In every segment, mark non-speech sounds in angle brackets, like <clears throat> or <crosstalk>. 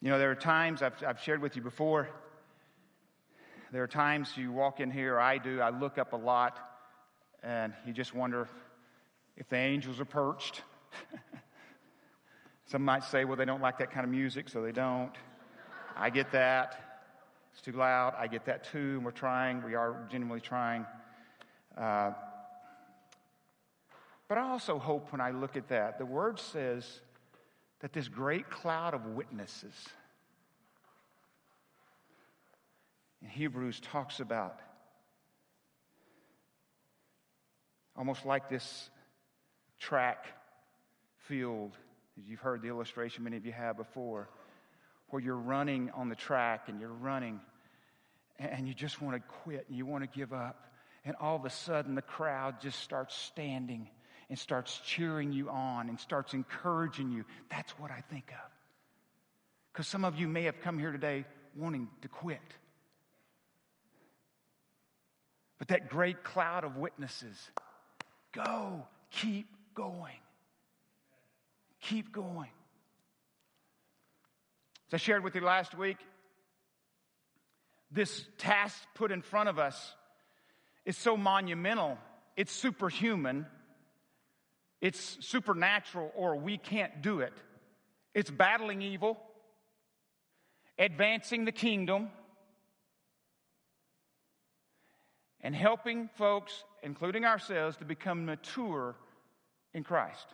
You know, there are times I've, I've shared with you before. There are times you walk in here, I do, I look up a lot, and you just wonder if the angels are perched. <laughs> Some might say, well, they don't like that kind of music, so they don't. I get that. It's too loud. I get that too. And we're trying. We are genuinely trying. Uh, but I also hope when I look at that, the word says that this great cloud of witnesses in Hebrews talks about almost like this track field, as you've heard the illustration many of you have before, where you're running on the track and you're running and you just want to quit and you want to give up. And all of a sudden, the crowd just starts standing and starts cheering you on and starts encouraging you. That's what I think of. Because some of you may have come here today wanting to quit. But that great cloud of witnesses go, keep going. Keep going. As I shared with you last week, this task put in front of us is so monumental, it's superhuman, it's supernatural, or we can't do it. It's battling evil, advancing the kingdom, and helping folks, including ourselves, to become mature in Christ.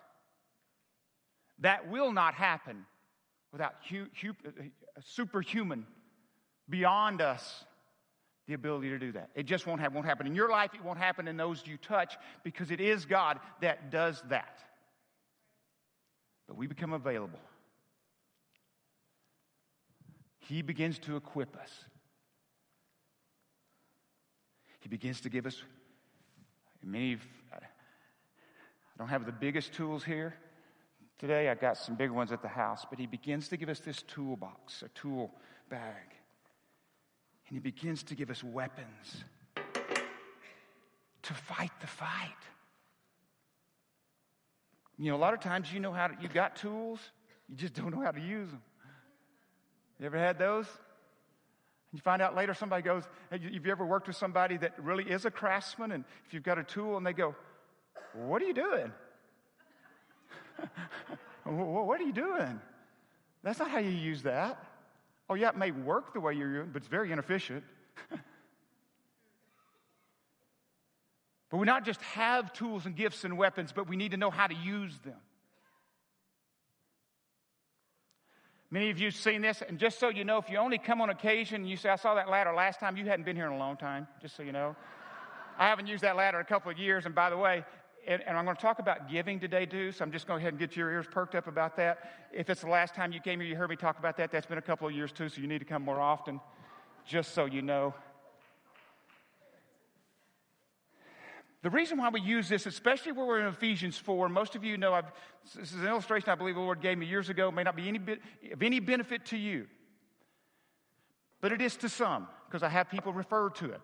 That will not happen without hu- hu- superhuman, beyond us, the ability to do that. It just won't, have, won't happen in your life. It won't happen in those you touch because it is God that does that. But we become available. He begins to equip us. He begins to give us many. I don't have the biggest tools here today. I've got some big ones at the house, but he begins to give us this toolbox, a tool bag. And he begins to give us weapons to fight the fight. You know, a lot of times you know how to, you got tools, you just don't know how to use them. You ever had those? And you find out later somebody goes, have you ever worked with somebody that really is a craftsman? And if you've got a tool and they go, what are you doing? <laughs> what are you doing? That's not how you use that. Oh, yeah, it may work the way you're doing, but it's very inefficient. <laughs> but we not just have tools and gifts and weapons, but we need to know how to use them. Many of you have seen this, and just so you know, if you only come on occasion and you say, I saw that ladder last time, you hadn't been here in a long time, just so you know. <laughs> I haven't used that ladder in a couple of years, and by the way, and, and, I'm going to talk about giving today, too, so I'm just going to go ahead and get your ears perked up about that. If it's the last time you came here, you heard me talk about that, that's been a couple of years, too, so you need to come more often, just so you know. The reason why we use this, especially where we're in Ephesians 4, most of you know I've, this is an illustration I believe the Lord gave me years ago, it may not be any bit, of any benefit to you, but it is to some, because I have people refer to it.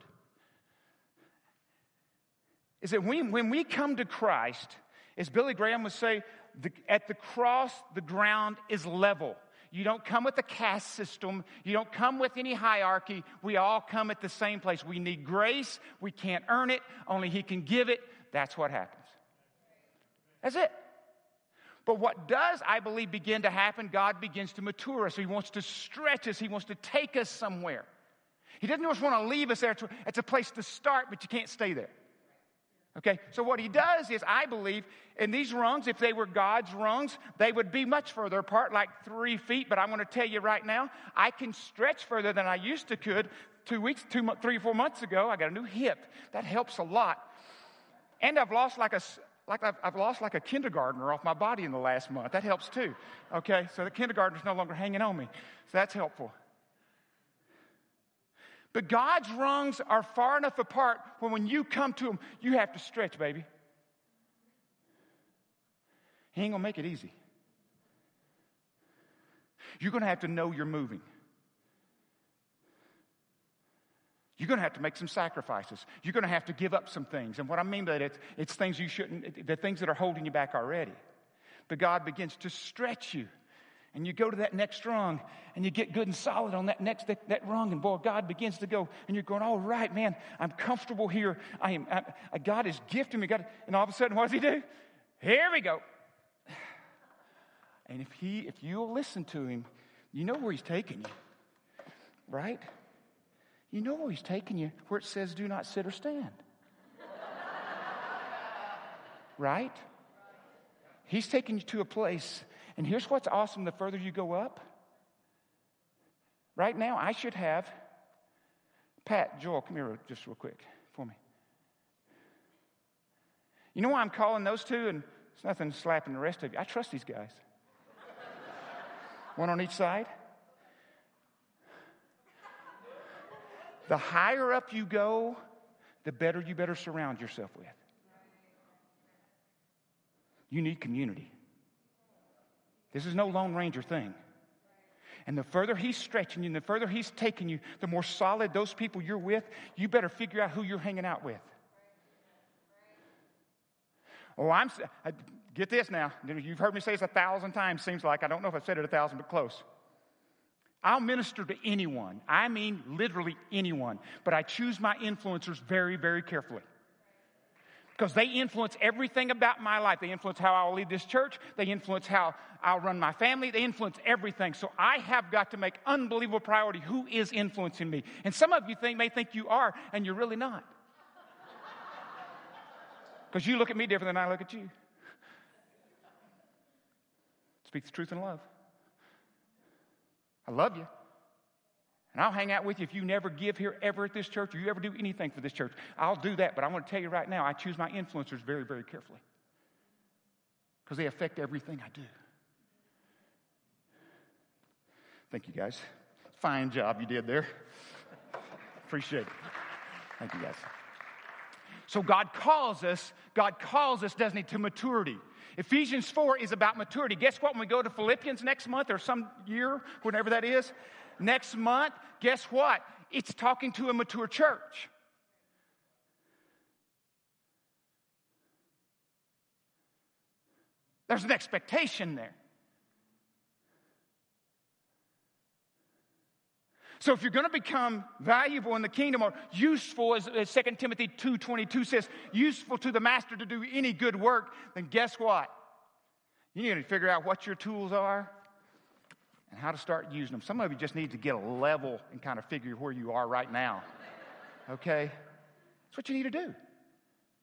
Is that when, when we come to Christ, as Billy Graham would say, the, at the cross, the ground is level. You don't come with a caste system. You don't come with any hierarchy. We all come at the same place. We need grace. We can't earn it. Only He can give it. That's what happens. That's it. But what does, I believe, begin to happen, God begins to mature us. He wants to stretch us. He wants to take us somewhere. He doesn't just want to leave us there. It's a place to start, but you can't stay there. Okay, so what he does is, I believe, in these rungs, if they were God's rungs, they would be much further apart, like three feet. But I want to tell you right now, I can stretch further than I used to could. Two weeks, two, three, four months ago, I got a new hip. That helps a lot. And I've lost like a, like I've, I've lost like a kindergartner off my body in the last month. That helps too. Okay, so the kindergartner's no longer hanging on me. So that's helpful. But God's rungs are far enough apart where when you come to Him, you have to stretch, baby. He ain't gonna make it easy. You're gonna have to know you're moving. You're going to have to make some sacrifices. You're going to have to give up some things. And what I mean by that, it's, it's things you shouldn't, the things that are holding you back already. But God begins to stretch you And you go to that next rung and you get good and solid on that next that, that rung, and boy, God begins to go, and you're going, all right, man, I'm comfortable here. I am I, God is gifting me. God, and all of a sudden, what does he do? Here we go. And if he, if you'll listen to him, you know where he's taking you. Right? You know where he's taking you, where it says, do not sit or stand. <laughs> right? He's taking you to a place. And here's what's awesome the further you go up. Right now, I should have. Pat, Joel, come here just real quick for me. You know why I'm calling those two? And it's nothing slapping the rest of you. I trust these guys. One on each side. The higher up you go, the better you better surround yourself with. You need community. This is no Lone Ranger thing. And the further he's stretching you, and the further he's taking you, the more solid those people you're with, you better figure out who you're hanging out with. Oh, I'm, I, get this now. You've heard me say this a thousand times, seems like. I don't know if I've said it a thousand, but close. I'll minister to anyone. I mean, literally anyone. But I choose my influencers very, very carefully because they influence everything about my life. They influence how I'll lead this church. They influence how I'll run my family. They influence everything. So I have got to make unbelievable priority who is influencing me. And some of you think, may think you are, and you're really not. Because you look at me different than I look at you. Speak the truth in love. I love you. And I'll hang out with you if you never give here ever at this church or you ever do anything for this church. I'll do that. But I want to tell you right now, I choose my influencers very, very carefully because they affect everything I do. Thank you, guys. Fine job you did there. Appreciate it. Thank you, guys. So God calls us, God calls us, doesn't he, to maturity. Ephesians 4 is about maturity. Guess what? When we go to Philippians next month or some year, whenever that is, next month, guess what? It's talking to a mature church. There's an expectation there. So if you're going to become valuable in the kingdom or useful, as, as 2 Timothy 2.22 says, useful to the master to do any good work, then guess what? You need to figure out what your tools are and how to start using them. Some of you just need to get a level and kind of figure where you are right now. Okay? That's what you need to do.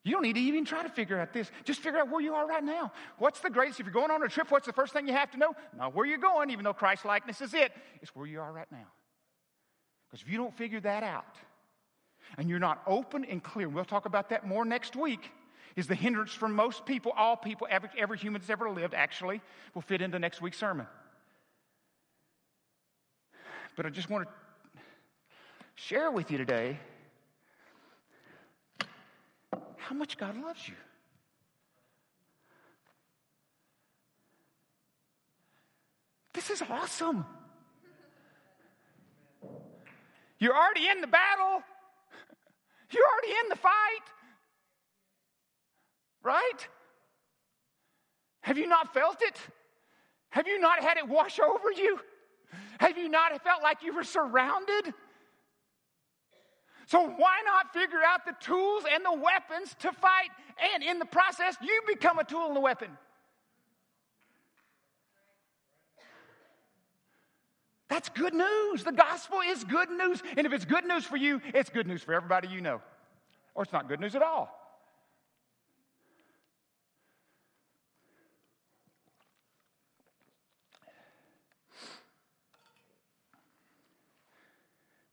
You don't need to even try to figure out this. Just figure out where you are right now. What's the greatest? If you're going on a trip, what's the first thing you have to know? Not where you're going, even though Christ likeness is it. It's where you are right now. Because if you don't figure that out and you're not open and clear, we'll talk about that more next week, is the hindrance for most people, all people, every, every human that's ever lived, actually, will fit into next week's sermon. But I just want to share with you today how much God loves you. This is awesome. You're already in the battle. You're already in the fight. Right? Have you not felt it? Have you not had it wash over you? Have you not felt like you were surrounded? So, why not figure out the tools and the weapons to fight? And in the process, you become a tool and a weapon. That's good news. The gospel is good news. And if it's good news for you, it's good news for everybody you know. Or it's not good news at all.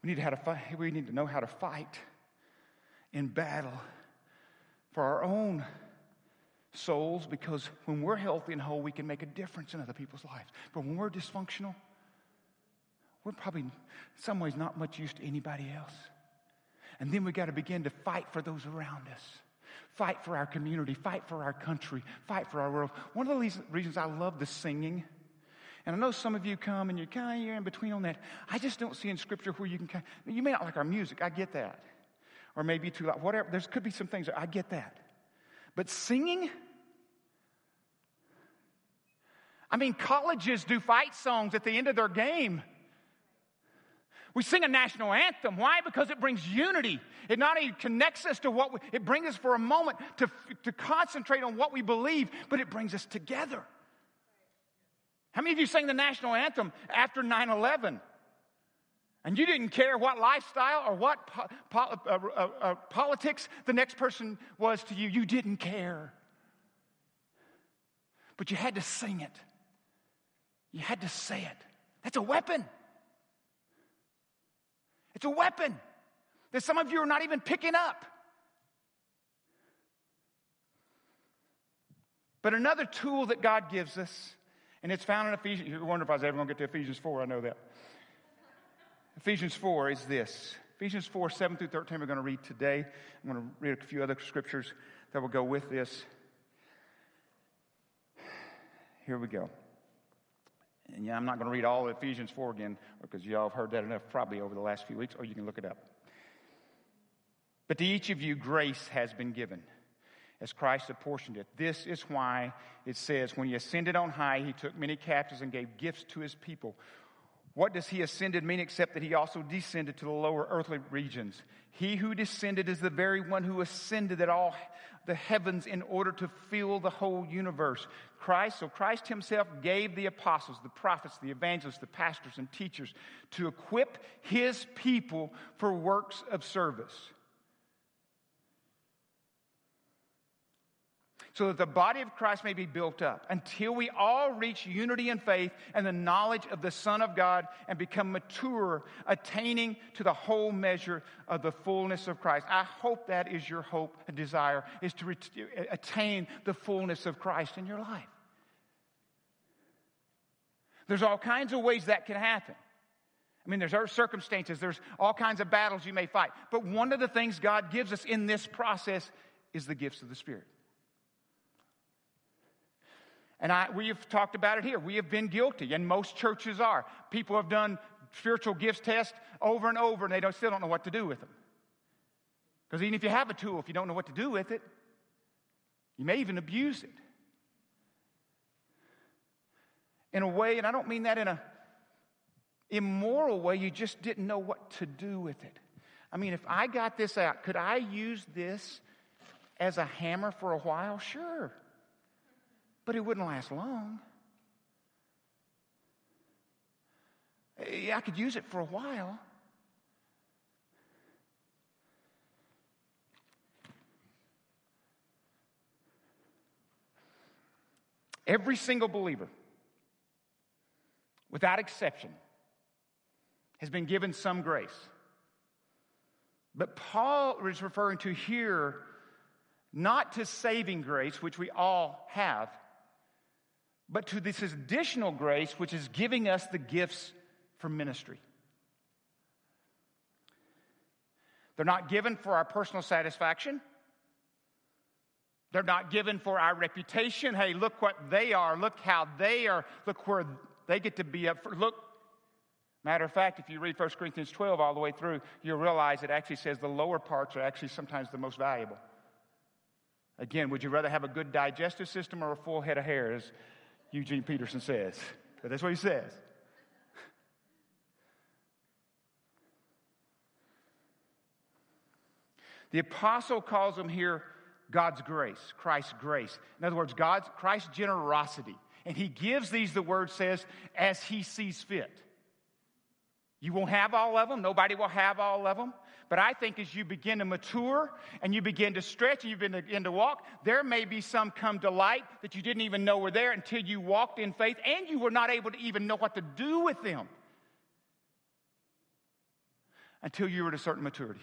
We need, to fight, we need to know how to fight in battle for our own souls because when we're healthy and whole, we can make a difference in other people's lives. But when we're dysfunctional, we're probably in some ways not much use to anybody else. And then we got to begin to fight for those around us. Fight for our community, fight for our country, fight for our world. One of the reasons I love the singing and I know some of you come and you're kind of you're in between on that. I just don't see in Scripture where you can kind of, you may not like our music. I get that. Or maybe too loud. Whatever. There could be some things. I get that. But singing, I mean, colleges do fight songs at the end of their game. We sing a national anthem. Why? Because it brings unity. It not only connects us to what we, it brings us for a moment to, to concentrate on what we believe, but it brings us together. How many of you sang the national anthem after 9 11? And you didn't care what lifestyle or what po- po- uh, uh, uh, politics the next person was to you. You didn't care. But you had to sing it. You had to say it. That's a weapon. It's a weapon that some of you are not even picking up. But another tool that God gives us, and it's found in Ephesians. You wonder if I was ever going to get to Ephesians 4. I know that. Ephesians 4 is this. Ephesians 4, 7 through 13, we're going to read today. I'm going to read a few other scriptures that will go with this. Here we go. And yeah, I'm not going to read all of Ephesians 4 again because y'all have heard that enough probably over the last few weeks, or you can look it up. But to each of you, grace has been given as Christ apportioned it. This is why it says, When he ascended on high, he took many captives and gave gifts to his people. What does he ascended mean except that he also descended to the lower earthly regions? He who descended is the very one who ascended at all the heavens in order to fill the whole universe. Christ, so Christ himself gave the apostles, the prophets, the evangelists, the pastors, and teachers to equip his people for works of service so that the body of Christ may be built up until we all reach unity in faith and the knowledge of the Son of God and become mature, attaining to the whole measure of the fullness of Christ. I hope that is your hope and desire, is to attain the fullness of Christ in your life. There's all kinds of ways that can happen. I mean, there's circumstances, there's all kinds of battles you may fight. But one of the things God gives us in this process is the gifts of the Spirit. And I, we have talked about it here. We have been guilty, and most churches are. People have done spiritual gifts tests over and over, and they don't, still don't know what to do with them. Because even if you have a tool, if you don't know what to do with it, you may even abuse it. In a way, and I don't mean that in a immoral way, you just didn't know what to do with it. I mean, if I got this out, could I use this as a hammer for a while? Sure but it wouldn't last long. I could use it for a while. Every single believer, without exception, has been given some grace. But Paul is referring to here not to saving grace, which we all have, but to this additional grace, which is giving us the gifts for ministry. They're not given for our personal satisfaction. They're not given for our reputation. Hey, look what they are. Look how they are. Look where they get to be up for. Look. Matter of fact, if you read 1 Corinthians 12 all the way through, you'll realize it actually says the lower parts are actually sometimes the most valuable. Again, would you rather have a good digestive system or a full head of hair? As Eugene Peterson says. That's what he says. The apostle calls them here God's grace, Christ's grace. In other words, God's Christ's generosity. And he gives these, the word says, as he sees fit. You won't have all of them. Nobody will have all of them. But I think as you begin to mature and you begin to stretch and you begin to walk, there may be some come to light that you didn't even know were there until you walked in faith and you were not able to even know what to do with them until you were at a certain maturity.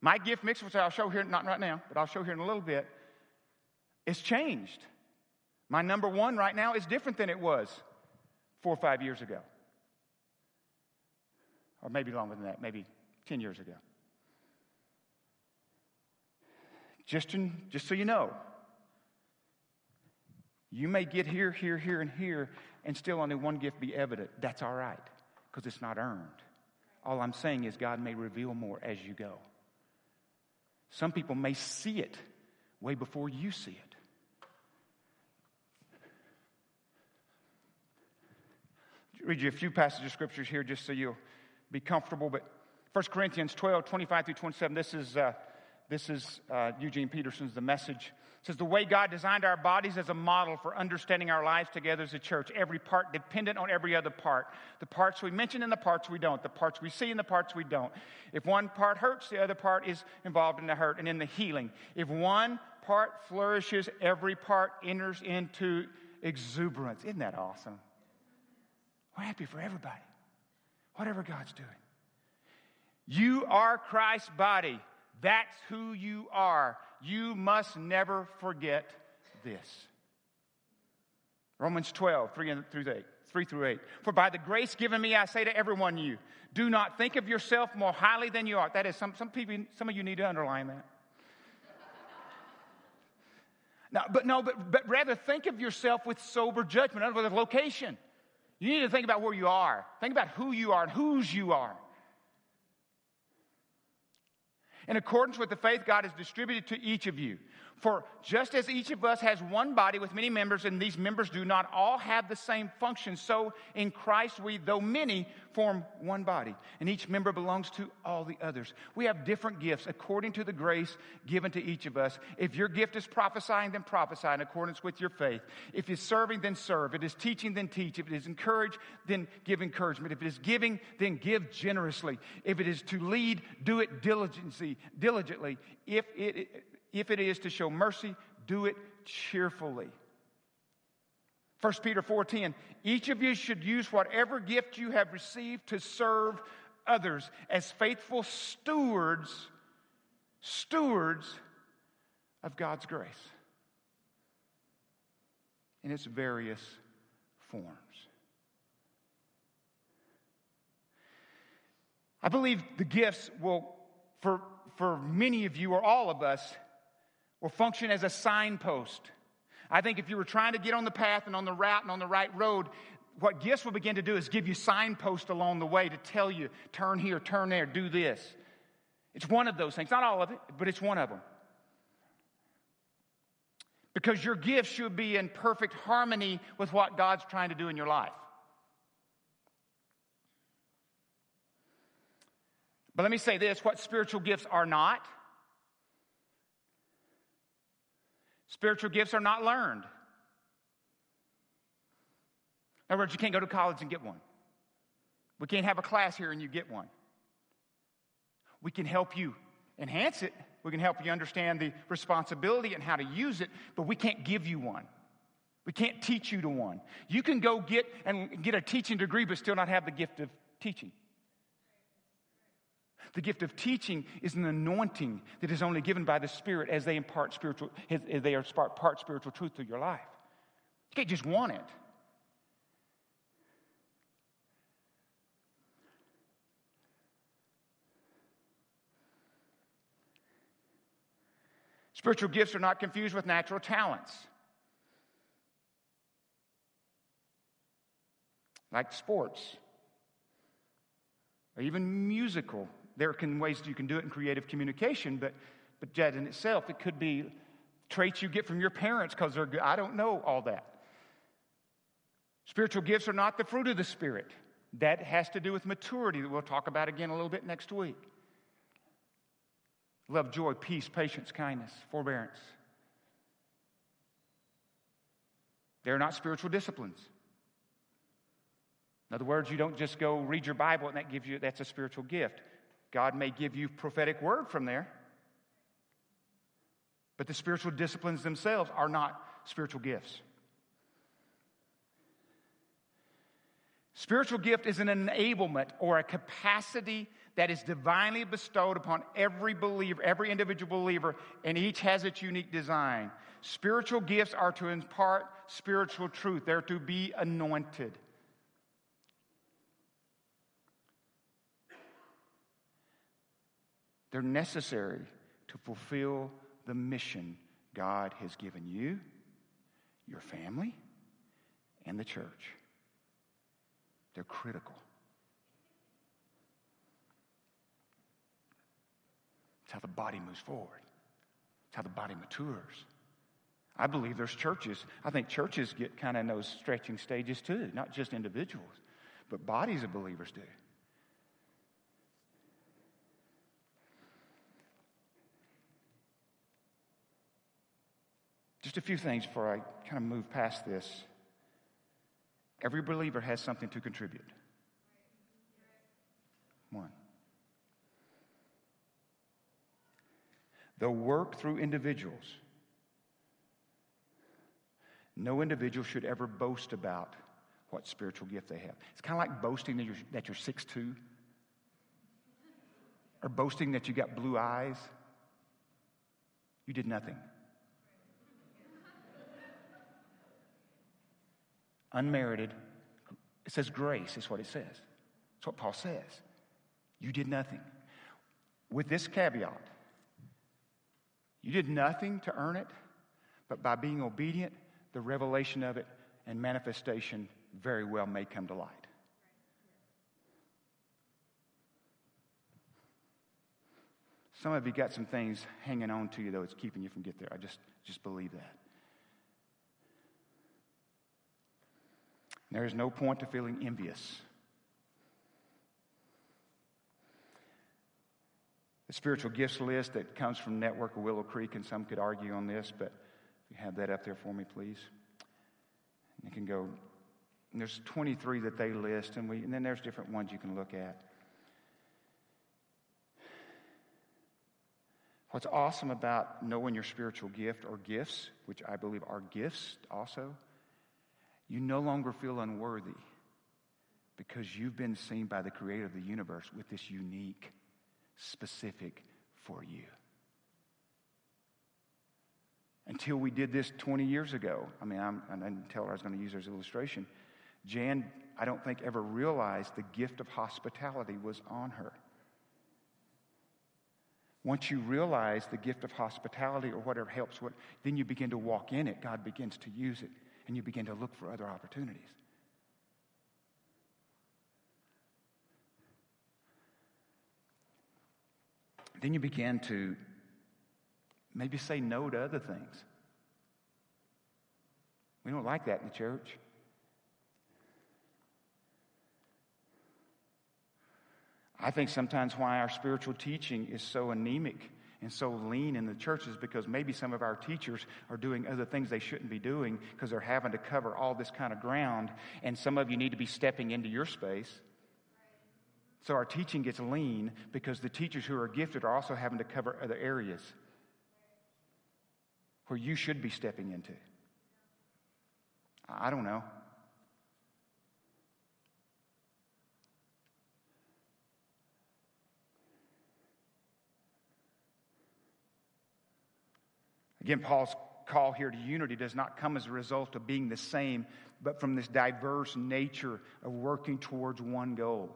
My gift mix, which I'll show here, not right now, but I'll show here in a little bit, is changed. My number one right now is different than it was four or five years ago or maybe longer than that, maybe 10 years ago. Just, in, just so you know, you may get here, here, here, and here, and still only one gift be evident. That's all right, because it's not earned. All I'm saying is God may reveal more as you go. Some people may see it way before you see it. Read you a few passages of scriptures here just so you'll be comfortable. But 1 Corinthians 12, 25 through 27, this is, uh, this is uh, Eugene Peterson's The Message. It says, The way God designed our bodies as a model for understanding our lives together as a church, every part dependent on every other part. The parts we mention and the parts we don't, the parts we see and the parts we don't. If one part hurts, the other part is involved in the hurt and in the healing. If one part flourishes, every part enters into exuberance. Isn't that awesome? We're happy for everybody, whatever God's doing. You are Christ's body. That's who you are. You must never forget this. Romans 12, 3 through 8. 3 through 8. For by the grace given me, I say to everyone you, do not think of yourself more highly than you are. That is, some, some people, some of you need to underline that. <laughs> no, but no, but, but rather think of yourself with sober judgment. In other words, location. You need to think about where you are. Think about who you are and whose you are. In accordance with the faith God has distributed to each of you. For just as each of us has one body with many members, and these members do not all have the same function, so in Christ we, though many, form one body, and each member belongs to all the others. We have different gifts according to the grace given to each of us. If your gift is prophesying, then prophesy in accordance with your faith. If it's serving, then serve. If it is teaching, then teach. If it is encourage, then give encouragement. If it is giving, then give generously. If it is to lead, do it diligently. Diligently. If it if it is to show mercy, do it cheerfully. 1 Peter 4:10 Each of you should use whatever gift you have received to serve others as faithful stewards stewards of God's grace in its various forms. I believe the gifts will for for many of you or all of us will function as a signpost. I think if you were trying to get on the path and on the route and on the right road, what gifts will begin to do is give you signposts along the way to tell you, turn here, turn there, do this. It's one of those things. Not all of it, but it's one of them. Because your gifts should be in perfect harmony with what God's trying to do in your life. But let me say this what spiritual gifts are not Spiritual gifts are not learned. In other words, you can't go to college and get one. We can't have a class here and you get one. We can help you enhance it. We can help you understand the responsibility and how to use it, but we can't give you one. We can't teach you to one. You can go get and get a teaching degree but still not have the gift of teaching. The gift of teaching is an anointing that is only given by the Spirit as they impart spiritual, as they impart spiritual truth to your life. You can't just want it. Spiritual gifts are not confused with natural talents. Like sports, or even musical there can ways you can do it in creative communication, but, but that in itself, it could be traits you get from your parents because they're good. I don't know all that. Spiritual gifts are not the fruit of the Spirit. That has to do with maturity that we'll talk about again a little bit next week. Love, joy, peace, patience, kindness, forbearance. They're not spiritual disciplines. In other words, you don't just go read your Bible and that gives you that's a spiritual gift. God may give you prophetic word from there. But the spiritual disciplines themselves are not spiritual gifts. Spiritual gift is an enablement or a capacity that is divinely bestowed upon every believer, every individual believer, and each has its unique design. Spiritual gifts are to impart spiritual truth, they're to be anointed. They're necessary to fulfill the mission God has given you, your family, and the church. They're critical. It's how the body moves forward. It's how the body matures. I believe there's churches. I think churches get kind of in those stretching stages too, not just individuals. but bodies of believers do. Just a few things before I kind of move past this. Every believer has something to contribute. One. They'll work through individuals. No individual should ever boast about what spiritual gift they have. It's kind of like boasting that you're, that you're 6'2 or boasting that you got blue eyes. You did nothing. Unmerited. It says grace, is what it says. That's what Paul says. You did nothing. With this caveat, you did nothing to earn it, but by being obedient, the revelation of it and manifestation very well may come to light. Some of you got some things hanging on to you, though, it's keeping you from get there. I just, just believe that. There is no point to feeling envious. The spiritual gifts list that comes from Network of Willow Creek, and some could argue on this, but if you have that up there for me, please. You can go. there's 23 that they list, and, we, and then there's different ones you can look at. What's awesome about knowing your spiritual gift or gifts, which I believe are gifts also, you no longer feel unworthy because you've been seen by the creator of the universe with this unique, specific for you. Until we did this 20 years ago, I mean, I'm, I didn't tell her I was going to use her as an illustration. Jan, I don't think, ever realized the gift of hospitality was on her. Once you realize the gift of hospitality or whatever helps, what, then you begin to walk in it. God begins to use it and you begin to look for other opportunities. Then you begin to maybe say no to other things. We don't like that in the church. I think sometimes why our spiritual teaching is so anemic and so lean in the churches because maybe some of our teachers are doing other things they shouldn't be doing because they're having to cover all this kind of ground, and some of you need to be stepping into your space. So our teaching gets lean because the teachers who are gifted are also having to cover other areas where you should be stepping into. I don't know. Again, Paul's call here to unity does not come as a result of being the same, but from this diverse nature of working towards one goal.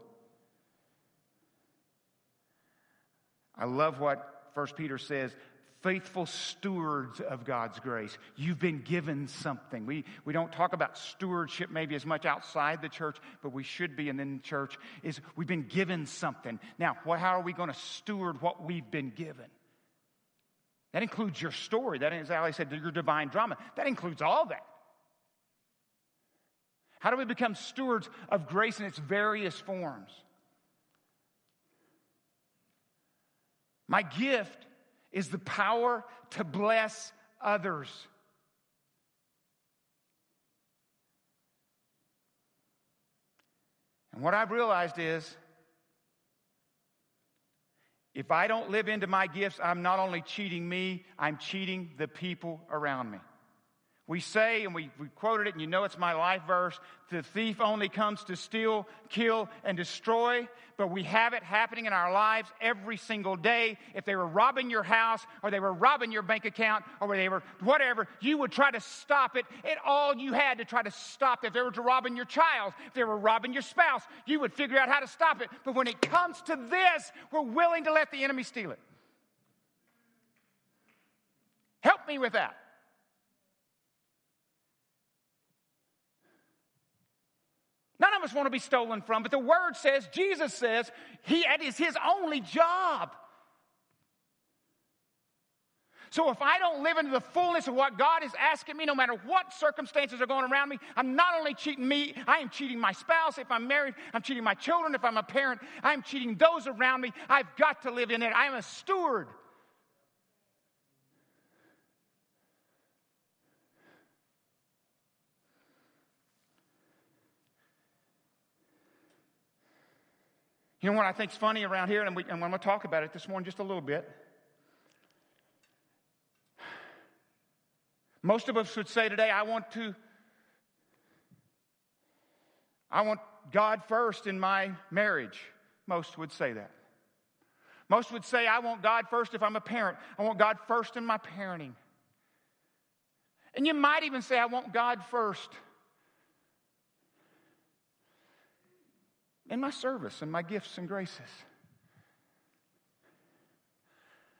I love what 1 Peter says faithful stewards of God's grace. You've been given something. We, we don't talk about stewardship maybe as much outside the church, but we should be in the church, is we've been given something. Now, how are we going to steward what we've been given? That includes your story. That is, Ali said, your divine drama. That includes all that. How do we become stewards of grace in its various forms? My gift is the power to bless others. And what I've realized is if I don't live into my gifts, I'm not only cheating me, I'm cheating the people around me. We say, and we, we quoted it, and you know it's my life verse the thief only comes to steal, kill, and destroy, but we have it happening in our lives every single day. If they were robbing your house, or they were robbing your bank account, or they were whatever, you would try to stop it at all you had to try to stop it. If they were robbing your child, if they were robbing your spouse, you would figure out how to stop it. But when it comes to this, we're willing to let the enemy steal it. Help me with that. None of us want to be stolen from, but the word says, Jesus says, he, it is his only job. So if I don't live into the fullness of what God is asking me, no matter what circumstances are going around me, I'm not only cheating me, I am cheating my spouse. If I'm married, I'm cheating my children. If I'm a parent, I'm cheating those around me. I've got to live in it. I am a steward. You know what I think's funny around here, and, we, and I'm going to talk about it this morning just a little bit. Most of us would say today, I want to, I want God first in my marriage. Most would say that. Most would say, I want God first if I'm a parent. I want God first in my parenting. And you might even say, I want God first in my service and my gifts and graces.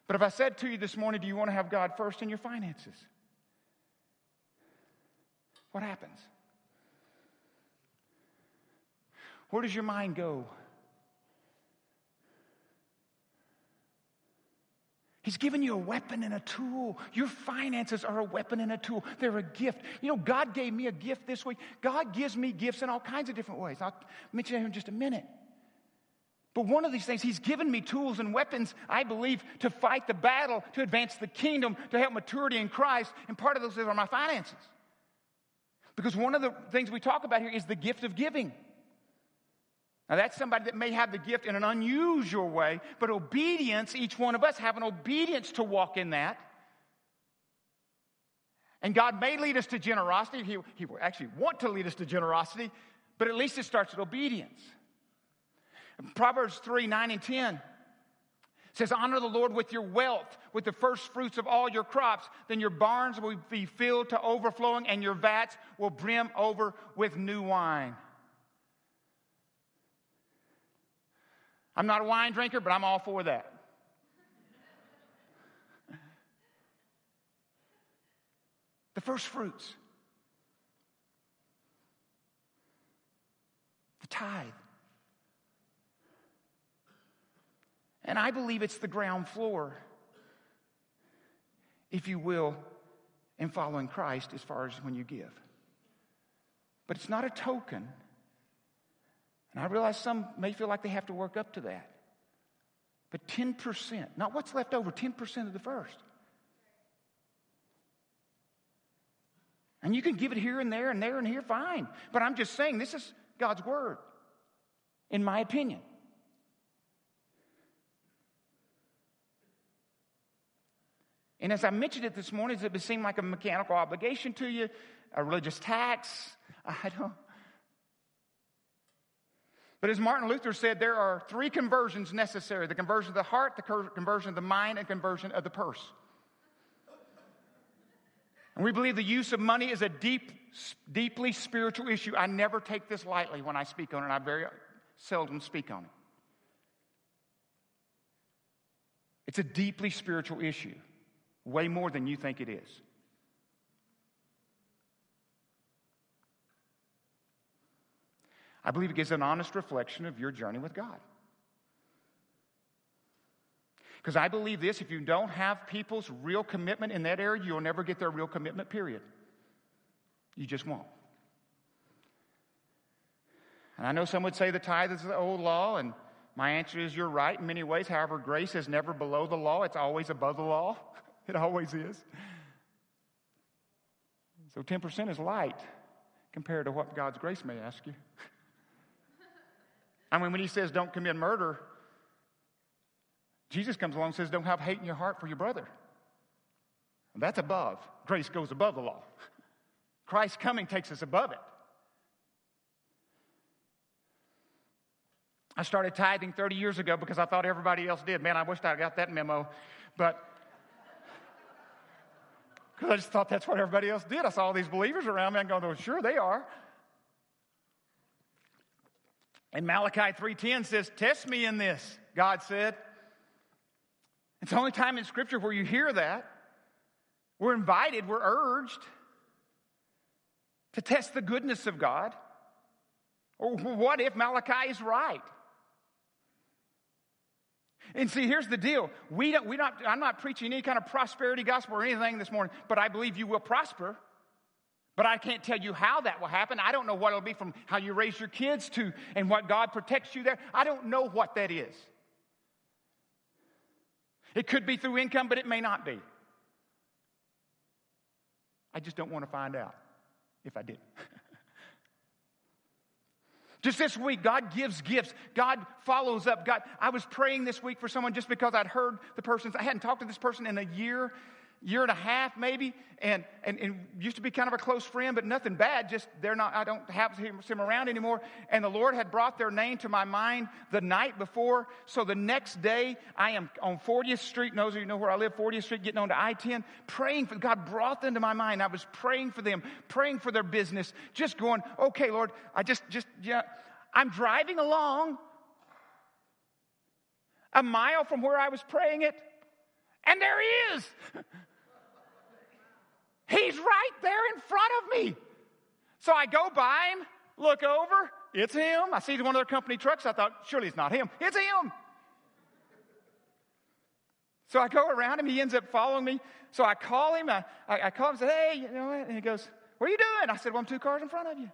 But if I said to you this morning, do you want to have God first in your finances? What happens? Where does your mind go? He's given you a weapon and a tool. Your finances are a weapon and a tool. They're a gift. You know, God gave me a gift this week. God gives me gifts in all kinds of different ways. I'll mention them in just a minute. But one of these things, He's given me tools and weapons, I believe, to fight the battle, to advance the kingdom, to help maturity in Christ. And part of those are my finances. Because one of the things we talk about here is the gift of giving. Now, that's somebody that may have the gift in an unusual way, but obedience, each one of us have an obedience to walk in that. And God may lead us to generosity. He, he will actually want to lead us to generosity, but at least it starts with obedience. Proverbs 3 9 and 10 says, Honor the Lord with your wealth, with the first fruits of all your crops. Then your barns will be filled to overflowing, and your vats will brim over with new wine. I'm not a wine drinker, but I'm all for that. the first fruits, the tithe. And I believe it's the ground floor, if you will, in following Christ as far as when you give. But it's not a token. And I realize some may feel like they have to work up to that. But 10%, not what's left over, 10% of the first. And you can give it here and there and there and here, fine. But I'm just saying this is God's word, in my opinion. And as I mentioned it this morning, does it seem like a mechanical obligation to you, a religious tax? I don't. But as Martin Luther said, there are three conversions necessary the conversion of the heart, the conversion of the mind, and conversion of the purse. And we believe the use of money is a deep, deeply spiritual issue. I never take this lightly when I speak on it. And I very seldom speak on it. It's a deeply spiritual issue, way more than you think it is. I believe it gives an honest reflection of your journey with God. Because I believe this if you don't have people's real commitment in that area, you'll never get their real commitment, period. You just won't. And I know some would say the tithe is the old law, and my answer is you're right in many ways. However, grace is never below the law, it's always above the law. <laughs> it always is. So 10% is light compared to what God's grace may ask you. I mean, when he says don't commit murder, Jesus comes along and says don't have hate in your heart for your brother. That's above. Grace goes above the law. Christ coming takes us above it. I started tithing 30 years ago because I thought everybody else did. Man, I wished I got that memo. But because <laughs> I just thought that's what everybody else did. I saw all these believers around me and I'm going, well, sure they are. And Malachi 3:10 says, "Test me in this," God said. It's the only time in scripture where you hear that. We're invited, we're urged to test the goodness of God. Or what if Malachi is right? And see, here's the deal. We don't, we don't, I'm not preaching any kind of prosperity gospel or anything this morning, but I believe you will prosper. But I can't tell you how that will happen. I don't know what it'll be from how you raise your kids to and what God protects you there. I don't know what that is. It could be through income, but it may not be. I just don't want to find out if I did. <laughs> Just this week, God gives gifts. God follows up. God, I was praying this week for someone just because I'd heard the person's, I hadn't talked to this person in a year, year and a half maybe, and, and, and used to be kind of a close friend, but nothing bad. Just they're not, I don't have him around anymore. And the Lord had brought their name to my mind the night before. So the next day, I am on 40th Street. Those of you know where I live, 40th Street, getting on to I 10, praying for God brought them to my mind. I was praying for them, praying for their business, just going, okay, Lord, I just, just, yeah. I'm driving along a mile from where I was praying it, and there he is. <laughs> He's right there in front of me. So I go by him, look over, it's him. I see one of their company trucks. I thought, surely it's not him. It's him. So I go around him. He ends up following me. So I call him. I, I, call him and say, hey, you know what? And he goes, what are you doing? I said, well, I'm two cars in front of you.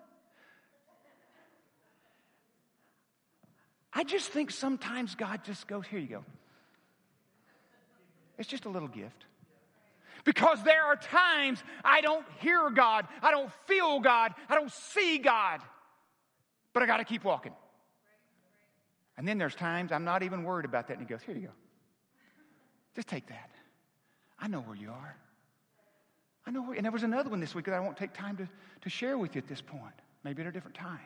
I just think sometimes God just goes, here you go. It's just a little gift. Because there are times I don't hear God, I don't feel God, I don't see God, but I got to keep walking. And then there's times I'm not even worried about that, and He goes, Here you go. Just take that. I know where you are. I know where, and there was another one this week that I won't take time to, to share with you at this point, maybe at a different time.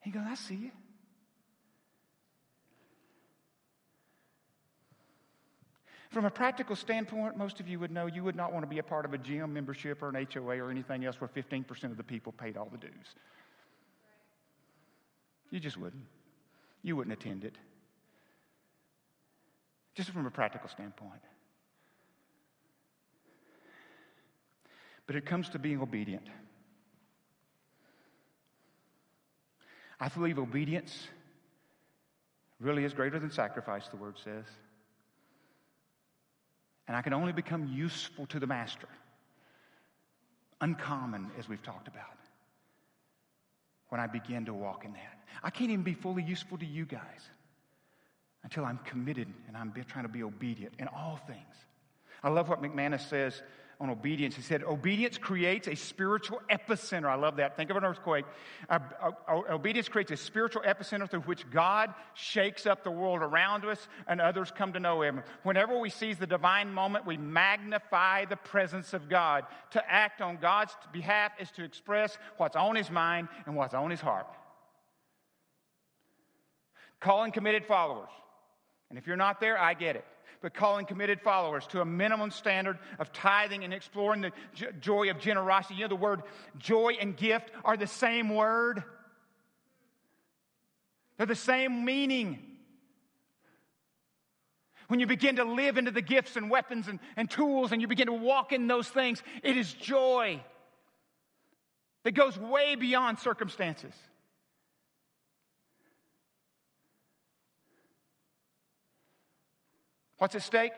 He goes, I see you. From a practical standpoint, most of you would know you would not want to be a part of a gym membership or an HOA or anything else where 15% of the people paid all the dues. You just wouldn't. You wouldn't attend it. Just from a practical standpoint. But it comes to being obedient. I believe obedience really is greater than sacrifice, the word says. And I can only become useful to the master. Uncommon, as we've talked about, when I begin to walk in that. I can't even be fully useful to you guys until I'm committed and I'm trying to be obedient in all things. I love what McManus says on obedience. He said, Obedience creates a spiritual epicenter. I love that. Think of an earthquake. Uh, uh, obedience creates a spiritual epicenter through which God shakes up the world around us and others come to know Him. Whenever we seize the divine moment, we magnify the presence of God. To act on God's behalf is to express what's on His mind and what's on His heart. Calling committed followers. And if you're not there, I get it but calling committed followers to a minimum standard of tithing and exploring the joy of generosity. You know, the word joy and gift are the same word, they're the same meaning. When you begin to live into the gifts and weapons and, and tools and you begin to walk in those things, it is joy that goes way beyond circumstances. What's at stake?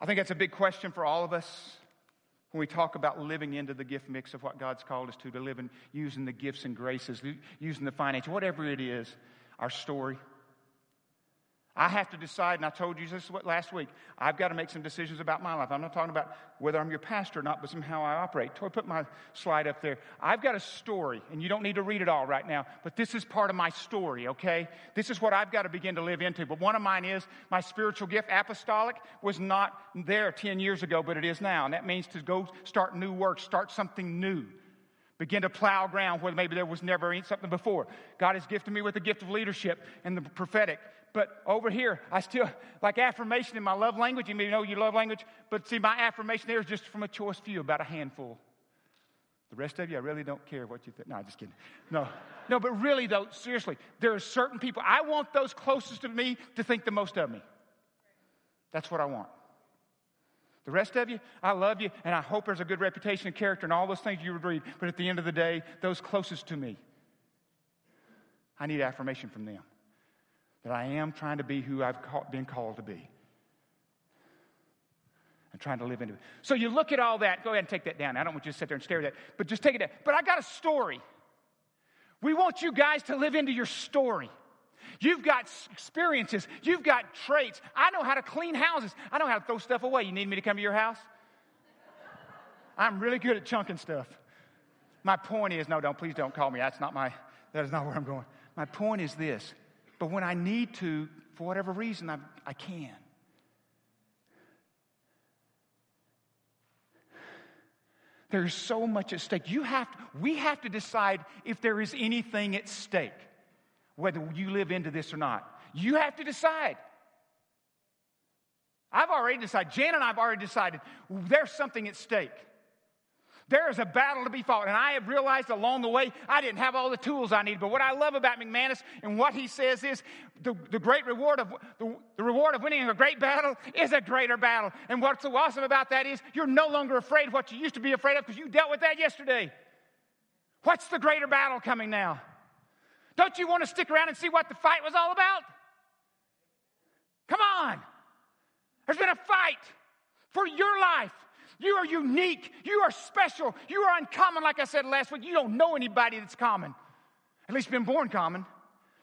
I think that's a big question for all of us when we talk about living into the gift mix of what God's called us to, to live in using the gifts and graces, using the financial, whatever it is, our story. I have to decide, and I told you this last week, I've got to make some decisions about my life. I'm not talking about whether I'm your pastor or not, but somehow I operate. So I put my slide up there. I've got a story, and you don't need to read it all right now, but this is part of my story, okay? This is what I've got to begin to live into. But one of mine is my spiritual gift, apostolic, was not there 10 years ago, but it is now. And that means to go start new work, start something new begin to plow ground where maybe there was never something before. God has gifted me with the gift of leadership and the prophetic. But over here, I still like affirmation in my love language. You may know you love language, but see, my affirmation there is just from a choice few, about a handful. The rest of you, I really don't care what you think. No, just kidding. No, no, but really, though, seriously, there are certain people, I want those closest to me to think the most of me. That's what I want. The rest of you, I love you, and I hope there's a good reputation and character and all those things you would read. But at the end of the day, those closest to me, I need affirmation from them that I am trying to be who I've been called to be. And trying to live into it. So you look at all that. Go ahead and take that down. I don't want you to sit there and stare at that, but just take it down. But I got a story. We want you guys to live into your story. You've got experiences. You've got traits. I know how to clean houses. I know how to throw stuff away. You need me to come to your house? I'm really good at chunking stuff. My point is no, don't, please don't call me. That's not my, that is not where I'm going. My point is this. But when I need to, for whatever reason, I, I can. There's so much at stake. You have to, we have to decide if there is anything at stake, whether you live into this or not. You have to decide. I've already decided, Jan and I have already decided there's something at stake. There is a battle to be fought. And I have realized along the way, I didn't have all the tools I needed. But what I love about McManus and what he says is the, the great reward of the, the reward of winning a great battle is a greater battle. And what's so awesome about that is you're no longer afraid of what you used to be afraid of because you dealt with that yesterday. What's the greater battle coming now? Don't you want to stick around and see what the fight was all about? Come on. There's been a fight for your life you are unique. You are special. You are uncommon, like I said last week. You don't know anybody that's common, at least been born common.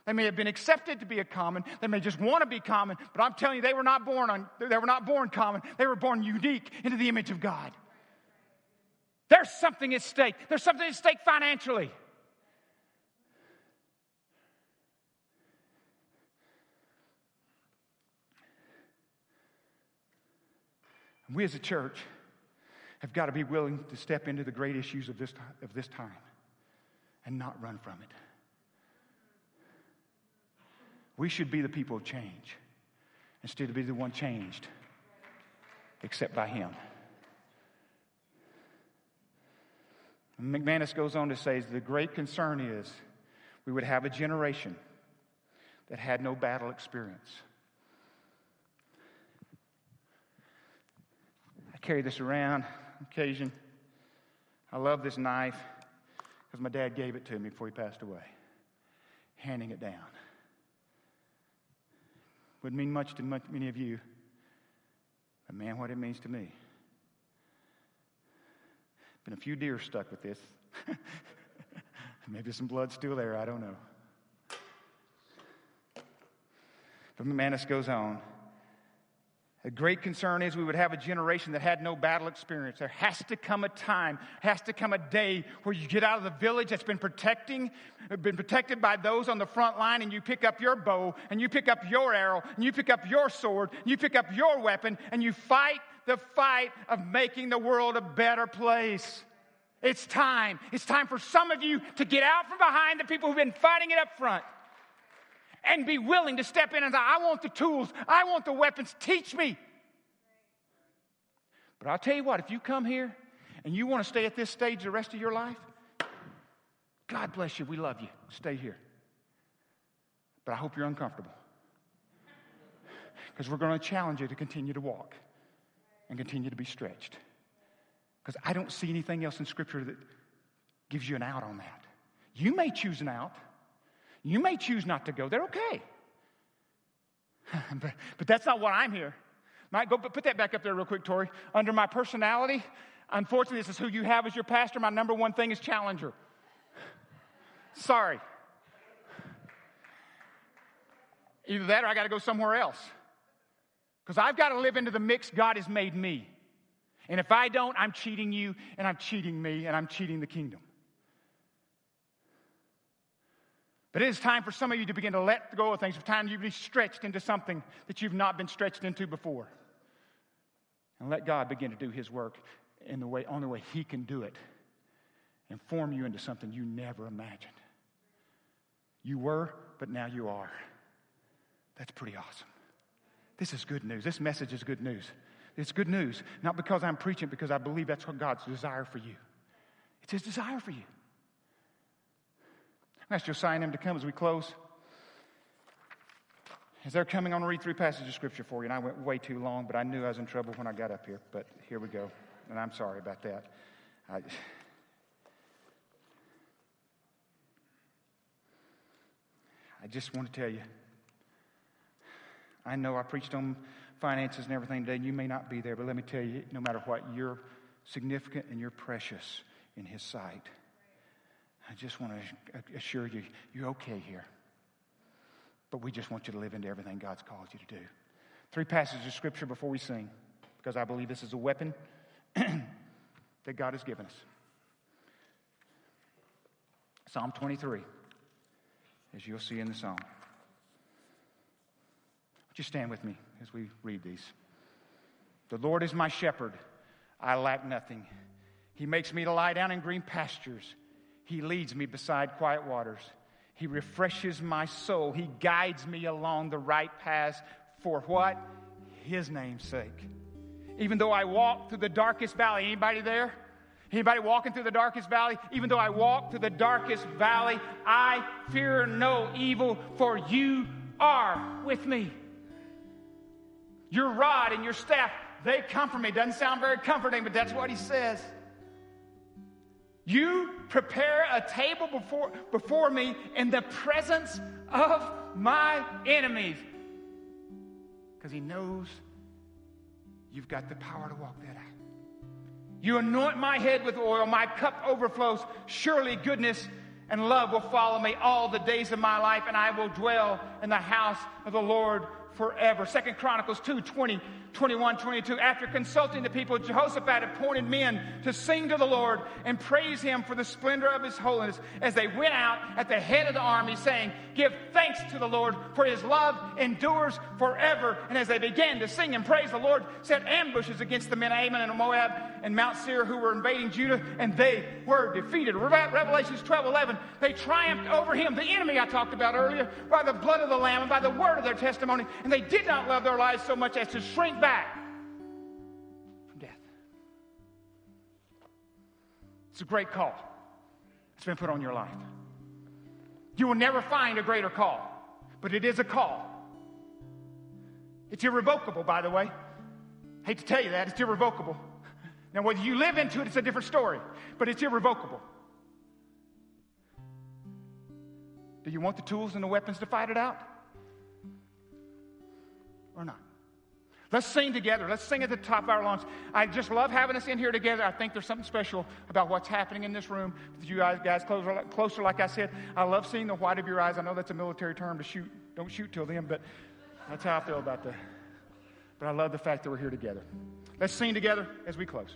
They may have been accepted to be a common. They may just want to be common, but I'm telling you, they were not born on, they were not born common. They were born unique into the image of God. There's something at stake. There's something at stake financially. We as a church have got to be willing to step into the great issues of this, of this time and not run from it. We should be the people of change instead of be the one changed, except by Him. And McManus goes on to say the great concern is we would have a generation that had no battle experience. I carry this around occasion. I love this knife because my dad gave it to me before he passed away, handing it down. Wouldn't mean much to much, many of you, but man, what it means to me. Been a few deer stuck with this. <laughs> Maybe some blood still there, I don't know. But McManus goes on. A great concern is we would have a generation that had no battle experience. There has to come a time, has to come a day where you get out of the village that's been protecting, been protected by those on the front line, and you pick up your bow, and you pick up your arrow, and you pick up your sword, and you pick up your weapon, and you fight the fight of making the world a better place. It's time. It's time for some of you to get out from behind the people who've been fighting it up front and be willing to step in and say, I want the tools, I want the weapons, teach me. But I'll tell you what, if you come here and you want to stay at this stage the rest of your life, God bless you, we love you. Stay here. But I hope you're uncomfortable. Because we're going to challenge you to continue to walk and continue to be stretched. Because I don't see anything else in Scripture that gives you an out on that. You may choose an out. You may choose not to go. They're okay. <laughs> but, but that's not what I'm here. Might go put that back up there real quick, Tori. Under my personality, unfortunately, this is who you have as your pastor. My number one thing is challenger. Sorry. Either that or I got to go somewhere else. Because I've got to live into the mix God has made me. And if I don't, I'm cheating you, and I'm cheating me, and I'm cheating the kingdom. But it is time for some of you to begin to let go of things. It's time you be stretched into something that you've not been stretched into before. And let God begin to do His work in the way, on the way He can do it and form you into something you never imagined. You were, but now you are. That's pretty awesome. This is good news. This message is good news. It's good news, not because I'm preaching, because I believe that's what God's desire for you. It's His desire for you. I'm ask Josiah and him to come as we close. As they're coming, I'm going to read three passages of scripture for you. And I went way too long, but I knew I was in trouble when I got up here. But here we go. And I'm sorry about that. I, I just want to tell you I know I preached on finances and everything today, and you may not be there, but let me tell you no matter what, you're significant and you're precious in His sight. I just want to assure you, you're okay here. But we just want you to live into everything God's called you to do. Three passages of scripture before we sing, because I believe this is a weapon <clears throat> that God has given us. Psalm 23, as you'll see in the song. Would you stand with me as we read these? The Lord is my shepherd, I lack nothing. He makes me to lie down in green pastures. He leads me beside quiet waters. He refreshes my soul. He guides me along the right path for what? His name's sake. Even though I walk through the darkest valley, anybody there? Anybody walking through the darkest valley? Even though I walk through the darkest valley, I fear no evil, for you are with me. Your rod and your staff, they comfort me. Doesn't sound very comforting, but that's what he says. You prepare a table before, before me in the presence of my enemies. Because he knows you've got the power to walk that out. You anoint my head with oil, my cup overflows. Surely goodness and love will follow me all the days of my life, and I will dwell in the house of the Lord forever. Second Chronicles 2 20 21, 22. After consulting the people, Jehoshaphat appointed men to sing to the Lord and praise him for the splendor of his holiness as they went out at the head of the army, saying, Give thanks to the Lord, for his love endures forever. And as they began to sing and praise the Lord, set ambushes against the men of Ammon and Moab and Mount Seir who were invading Judah, and they were defeated. Revelations 12 11, they triumphed over him, the enemy I talked about earlier, by the blood of the Lamb and by the word of their testimony, and they did not love their lives so much as to shrink back from death. It's a great call. It's been put on your life. You will never find a greater call, but it is a call. It's irrevocable, by the way. hate to tell you that, it's irrevocable. Now, whether you live into it, it's a different story, but it's irrevocable. Do you want the tools and the weapons to fight it out? Or not? Let's sing together. Let's sing at the top of our lungs. I just love having us in here together. I think there's something special about what's happening in this room. With you guys, guys closer, closer, like I said. I love seeing the white of your eyes. I know that's a military term to shoot. Don't shoot till then, but that's how I feel about that. But I love the fact that we're here together. Let's sing together as we close.